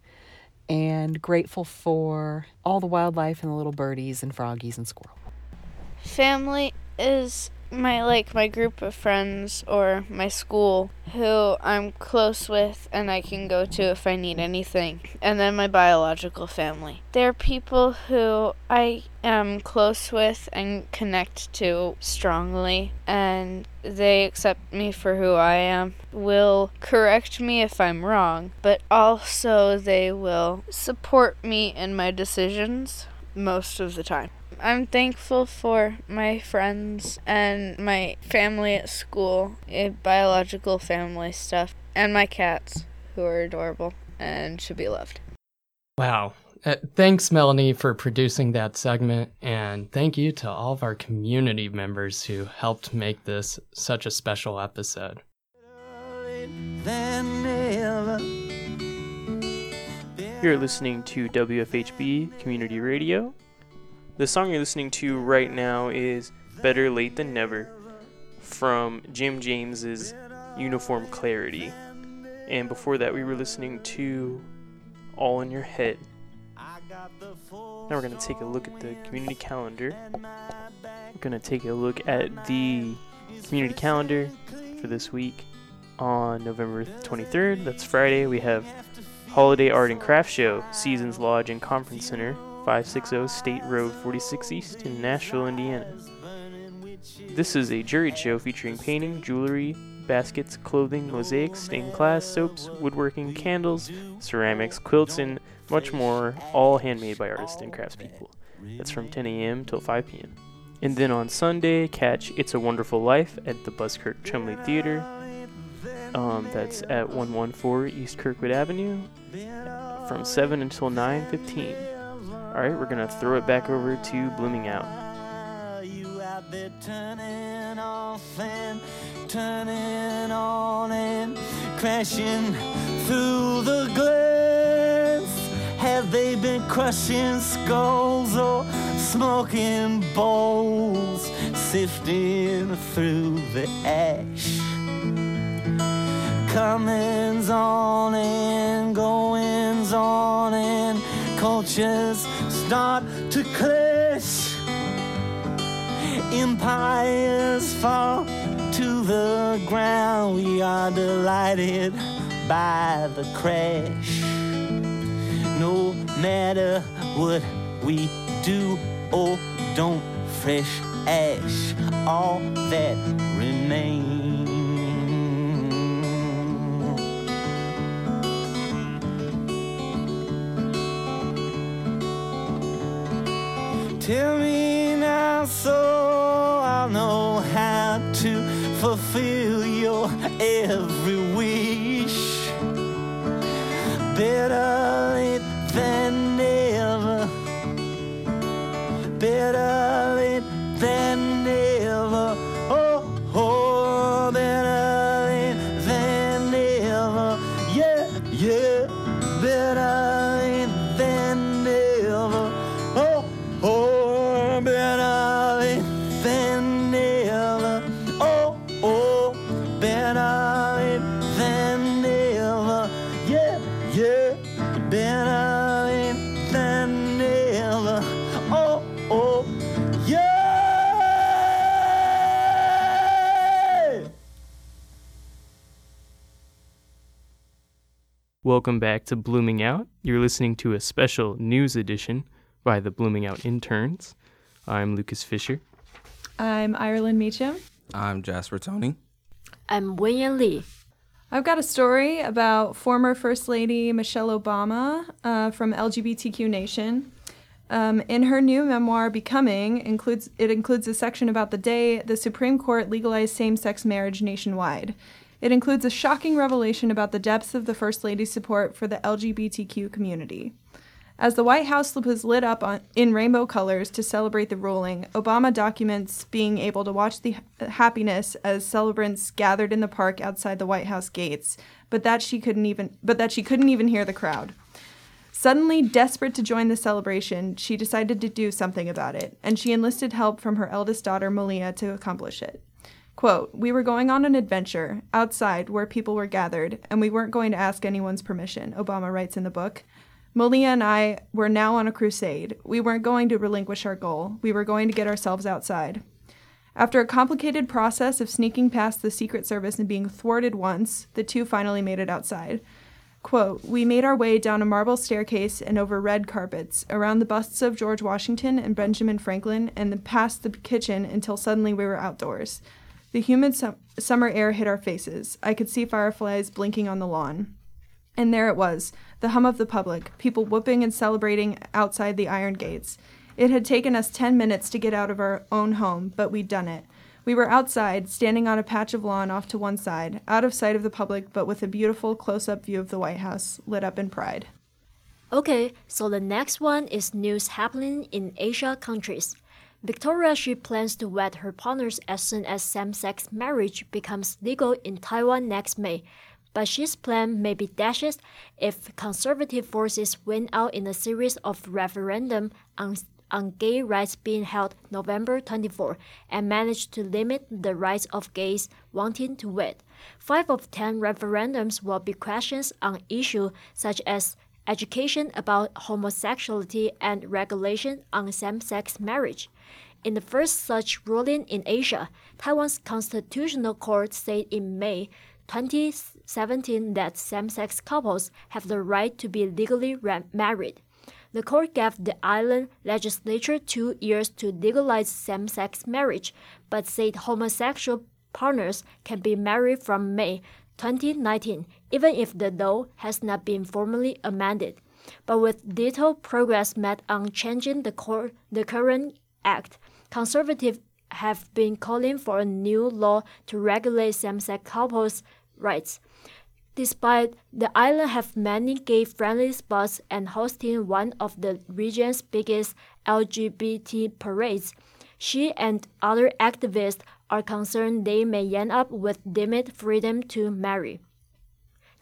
S18: And grateful for all the wildlife and the little birdies and froggies and squirrels.
S19: Family is my like my group of friends or my school who I'm close with and I can go to if I need anything. And then my biological family. They're people who I am close with and connect to strongly and they accept me for who I am, will correct me if I'm wrong, but also they will support me in my decisions most of the time. I'm thankful for my friends and my family at school, eh, biological family stuff, and my cats, who are adorable and should be loved.
S2: Wow. Uh, thanks, Melanie, for producing that segment. And thank you to all of our community members who helped make this such a special episode.
S20: You're listening to WFHB Community Radio. The song you're listening to right now is Better Late Than Never from Jim James's Uniform Clarity. And before that, we were listening to All in Your Head. Now we're going to take a look at the community calendar. We're going to take a look at the community calendar for this week on November 23rd. That's Friday. We have Holiday Art and Craft Show, Seasons Lodge and Conference Center, 560 State Road 46 East in Nashville, Indiana. This is a juried show featuring painting, jewelry, baskets, clothing, mosaics, stained glass, soaps, woodworking, candles, ceramics, quilts, and much more, all handmade by artists and craftspeople. That's from 10 a.m. till 5 p.m. And then on Sunday, catch It's a Wonderful Life at the Buskirk Chumley Theater. Um, that's at 114 East Kirkwood Avenue from 7 until 9.15. Alright, we're going to throw it back over to Blooming Out.
S6: Turning off and turning on and crashing through the glass. Have they been crushing skulls or smoking bowls, sifting through the ash? Comings on and goings on and cultures start to clash empires fall to the ground. We are delighted by the crash. No matter what we do or don't, fresh ash, all that remains. Tell me now so I'll know how to fulfill your every wish. Better late than never. Better
S20: Welcome back to Blooming Out. You're listening to a special news edition by the Blooming Out interns. I'm Lucas Fisher.
S21: I'm Ireland Meacham.
S22: I'm Jasper Toney.
S23: I'm Wen-Yen Li.
S21: I've got a story about former First Lady Michelle Obama uh, from LGBTQ Nation. Um, in her new memoir, Becoming, includes it includes a section about the day the Supreme Court legalized same-sex marriage nationwide. It includes a shocking revelation about the depths of the First Lady's support for the LGBTQ community. As the White House was lit up on, in rainbow colors to celebrate the ruling, Obama documents being able to watch the happiness as celebrants gathered in the park outside the White House gates, but that she couldn't even but that she couldn't even hear the crowd. Suddenly desperate to join the celebration, she decided to do something about it, and she enlisted help from her eldest daughter Malia to accomplish it. Quote, We were going on an adventure outside where people were gathered, and we weren't going to ask anyone's permission, Obama writes in the book. Malia and I were now on a crusade. We weren't going to relinquish our goal. We were going to get ourselves outside. After a complicated process of sneaking past the Secret Service and being thwarted once, the two finally made it outside. Quote, We made our way down a marble staircase and over red carpets, around the busts of George Washington and Benjamin Franklin, and past the kitchen until suddenly we were outdoors. The humid sum- summer air hit our faces. I could see fireflies blinking on the lawn. And there it was, the hum of the public, people whooping and celebrating outside the iron gates. It had taken us 10 minutes to get out of our own home, but we'd done it. We were outside, standing on a patch of lawn off to one side, out of sight of the public, but with a beautiful close up view of the White House, lit up in pride.
S23: Okay, so the next one is news happening in Asia countries. Victoria she plans to wed her partners as soon as same-sex marriage becomes legal in Taiwan next May. But she's plan may be dashed if conservative forces win out in a series of referendum on on gay rights being held November 24 and manage to limit the rights of gays wanting to wed. Five of ten referendums will be questions on issues such as education about homosexuality and regulation on same-sex marriage. In the first such ruling in Asia, Taiwan's constitutional court said in May 2017 that same-sex couples have the right to be legally married. The court gave the island legislature two years to legalize same sex marriage, but said homosexual partners can be married from May 2019, even if the law has not been formally amended. But with little progress made on changing the, cor- the current act, conservatives have been calling for a new law to regulate same sex couples' rights. Despite the island have many gay-friendly spots and hosting one of the region's biggest LGBT parades, she and other activists are concerned they may end up with limited freedom to marry.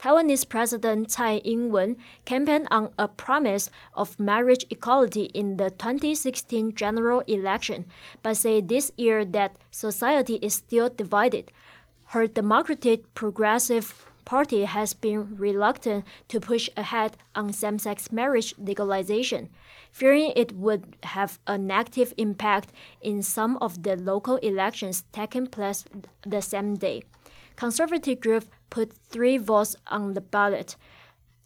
S23: Taiwanese President Tsai Ing-wen campaigned on a promise of marriage equality in the 2016 general election, but said this year that society is still divided. Her Democratic Progressive Party has been reluctant to push ahead on same-sex marriage legalization, fearing it would have a negative impact in some of the local elections taking place the same day. Conservative groups put three votes on the ballot.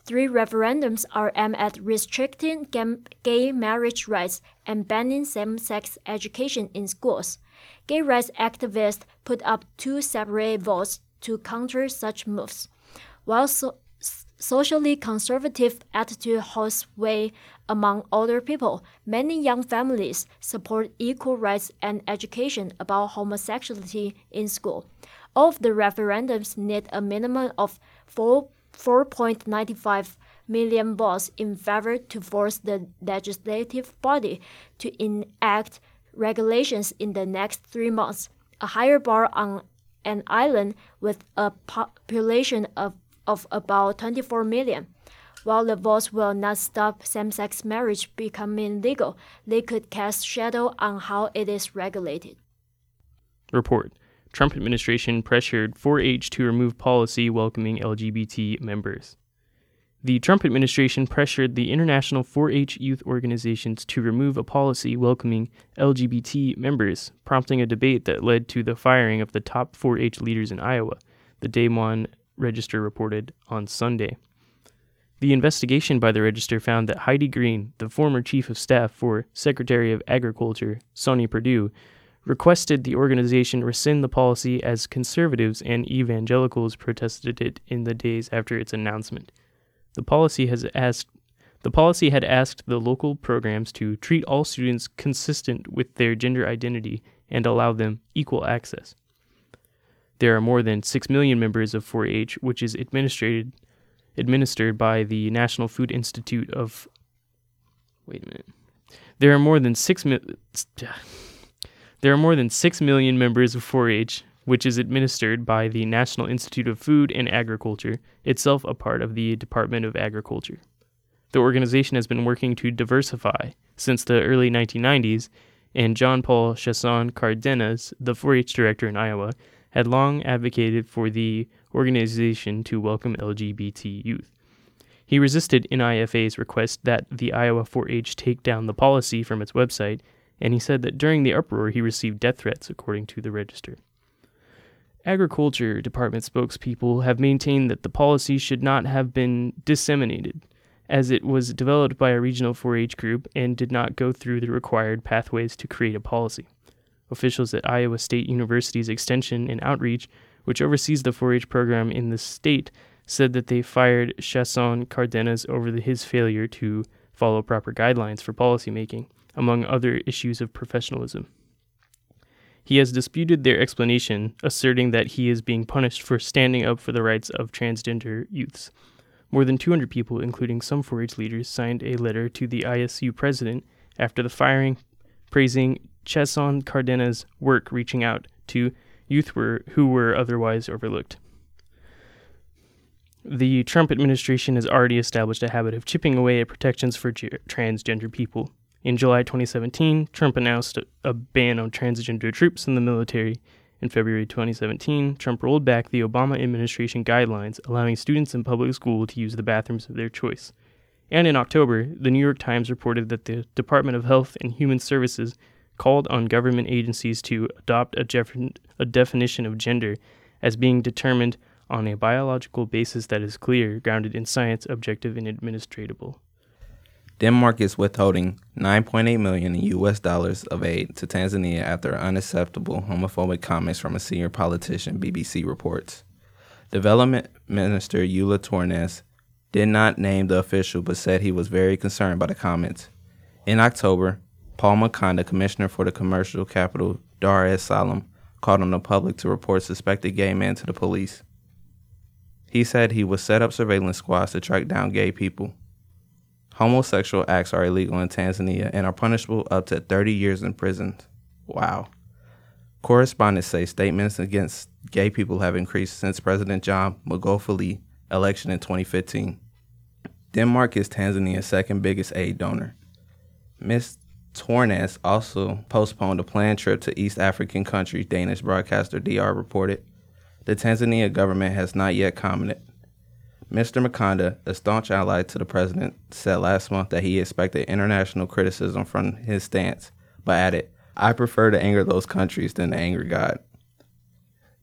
S23: Three referendums are aimed at restricting gay marriage rights and banning same-sex education in schools. Gay rights activists put up two separate votes to counter such moves. While so- socially conservative attitude holds sway among older people, many young families support equal rights and education about homosexuality in school. All of the referendums need a minimum of 4, 4.95 million votes in favor to force the legislative body to enact regulations in the next three months, a higher bar on an island with a population of, of about 24 million. While the votes will not stop same-sex marriage becoming legal, they could cast shadow on how it is regulated.
S20: Report. Trump administration pressured 4-H to remove policy welcoming LGBT members. The Trump administration pressured the international 4 H youth organizations to remove a policy welcoming LGBT members, prompting a debate that led to the firing of the top 4 H leaders in Iowa, Des Moines Register reported on Sunday. The investigation by the Register found that Heidi Green, the former chief of staff for Secretary of Agriculture Sonny Perdue, requested the organization rescind the policy as conservatives and evangelicals protested it in the days after its announcement. The policy has asked the policy had asked the local programs to treat all students consistent with their gender identity and allow them equal access. There are more than 6 million members of 4 H, which is administered, administered by the National Food Institute of. Wait a minute. There are more than 6 mi- There are more than 6 million members of 4 H, which is administered by the National Institute of Food and Agriculture, itself a part of the Department of Agriculture. The organization has been working to diversify since the early 1990s, and John Paul Chaisson Cardenas, the 4 H director in Iowa, had long advocated for the organization to welcome LGBT youth. He resisted NIFA's request that the Iowa 4 H take down the policy from its website, and he said that during the uproar he received death threats, according to the register. Agriculture Department spokespeople have maintained that the policy should not have been disseminated, as it was developed by a regional 4 H group and did not go through the required pathways to create a policy. Officials at Iowa State University's Extension and Outreach, which oversees the 4 H program in the state, said that they fired Chaisson Cardenas over the, his failure to follow proper guidelines for policymaking, among other issues of professionalism. He has disputed their explanation, asserting that he is being punished for standing up for the rights of transgender youths. More than 200 people, including some 4 H leaders, signed a letter to the ISU president after the firing, praising Chaisson Cardenas' work reaching out to youth were, who were otherwise overlooked. The Trump administration has already established a habit of chipping away at protections for ge- transgender people. In July 2017, Trump announced a, a ban on transgender troops in the military. In February 2017, Trump rolled back the Obama administration guidelines allowing students in public school to use the bathrooms of their choice. And in October, the New York Times reported that the Department of Health and Human Services called on government agencies to adopt a, a definition of gender as being determined on a biological basis that is clear, grounded in science, objective, and administratable.
S24: Denmark is withholding 9.8 million US dollars of aid to Tanzania after unacceptable homophobic comments from a senior politician, BBC reports. Development Minister Ulla Tørnæs did not name the official but said he was very concerned by the comments. In October, Paul Makonda, commissioner for the commercial capital Dar es Salaam, called on the public to report suspected gay men to the police. He said he would set up surveillance squads to track down gay people. Homosexual acts are illegal in Tanzania and are punishable up to 30 years in prison. Wow. Correspondents say statements against gay people have increased since President John Magufuli election in 2015. Denmark is Tanzania's second biggest aid donor. Ms. Tørnæs also postponed a planned trip to East African country, Danish broadcaster DR reported. The Tanzania government has not yet commented. Mr. Makonda, a staunch ally to the president, said last month that he expected international criticism from his stance, but added, I prefer to anger those countries than to anger God.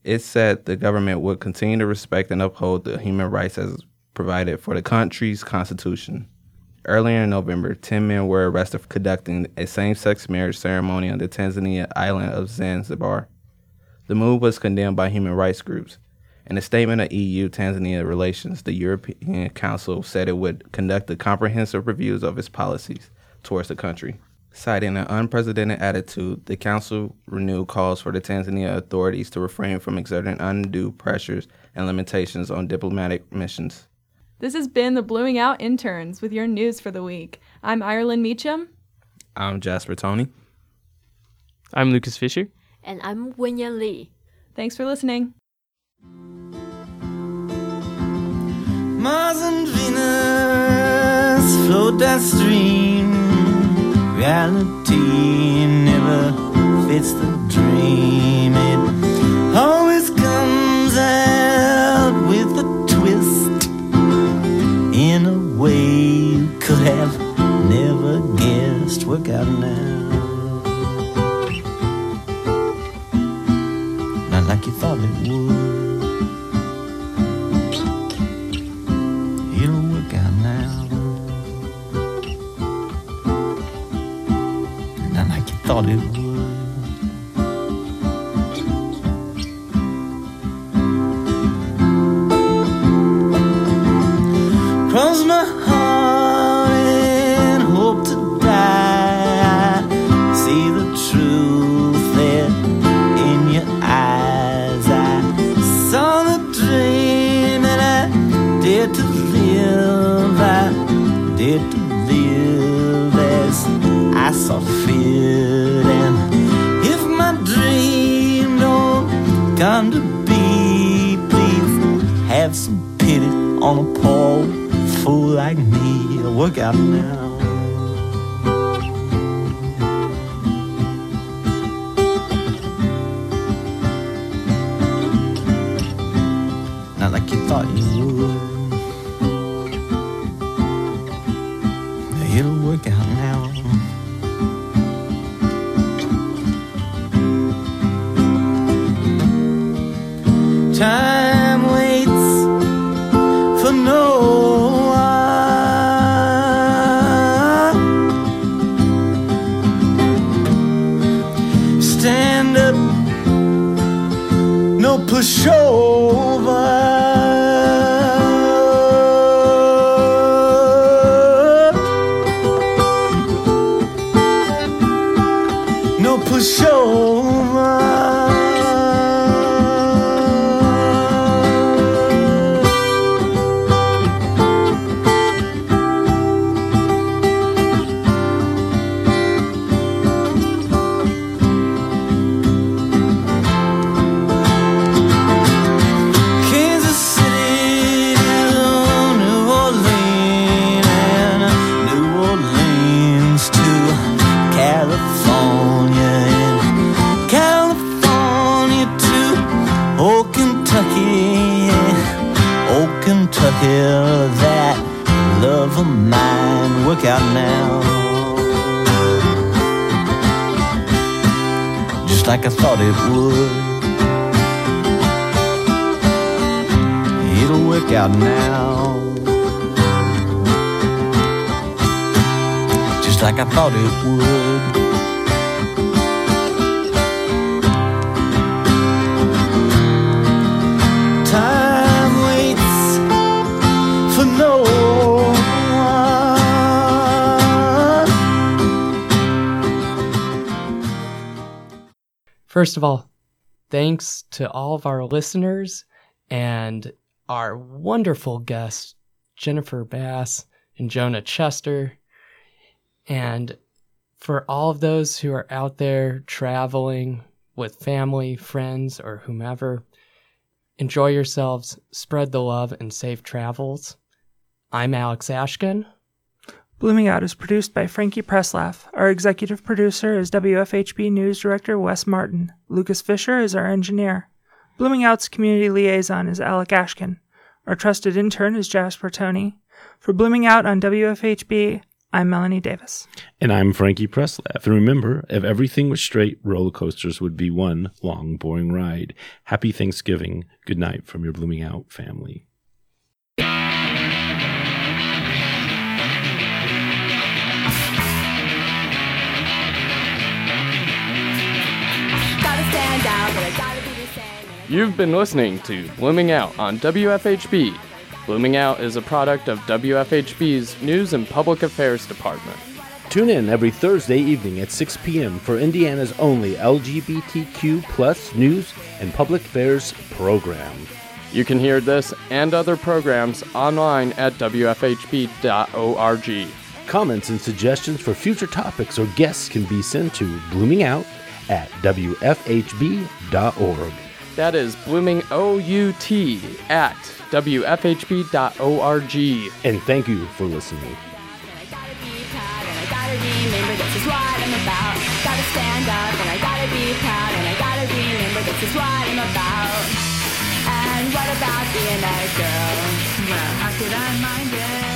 S24: It said the government would continue to respect and uphold the human rights as provided for the country's constitution. Earlier in November, 10 men were arrested for conducting a same sex marriage ceremony on the Tanzania island of Zanzibar. The move was condemned by human rights groups. In a statement of EU Tanzania relations, the European Council said it would conduct a comprehensive reviews of its policies towards the country. Citing an unprecedented attitude, the Council renewed calls for the Tanzania authorities to refrain from exerting undue pressures and limitations on diplomatic missions.
S21: This has been the Blooming Out Interns with your news for the week. I'm Ireland Meacham.
S24: I'm Jasper Toney.
S20: I'm Lucas Fisher.
S23: And I'm Wen-Yen Li.
S21: Thanks for listening.
S6: Mars and Venus float downstream. Reality never fits the dream. It always Work out now. Not like you thought it would. It'll work out now. Not like you thought it would. Poor fool like me. Now. Not like you thought you would. It'll work out now. Time no it would. It'll work out now. Just like I thought it would.
S2: First of all, thanks to all of our listeners and our wonderful guests, Jennifer Bass and Jonah Chester. And for all of those who are out there traveling with family, friends, or whomever, enjoy yourselves, spread the love, and safe travels. I'm Alex Ashkin.
S3: Blooming Out is produced by Frankie Presslaff. Our executive producer is WFHB News Director Wes Martin. Lucas Fisher is our engineer. Blooming Out's community liaison is Alex Ashkin. Our trusted intern is Jasper Toney. For Blooming Out on WFHB, I'm Melanie Davis.
S1: And I'm Frankie Presslaff. And remember, if everything was straight, roller coasters would be one long, boring ride. Happy Thanksgiving. Good night from your Blooming Out family.
S2: You've been listening to Blooming Out on WFHB. Blooming Out is a product of WFHB's News and Public Affairs Department.
S1: Tune in every Thursday evening at 6 p.m. for Indiana's only LGBTQ plus news and public affairs program.
S2: You can hear this and other programs online at WFHB.org.
S1: Comments and suggestions for future topics or guests can be sent to bloomingout at WFHB.org.
S2: That is Blooming OUT at WFHB.org.
S1: And thank you for listening.
S25: gotta remember this is what I'm about. Gotta stand up and I gotta be proud and I gotta remember this is what I'm about. And what about being a girl? Well, how could I mind it?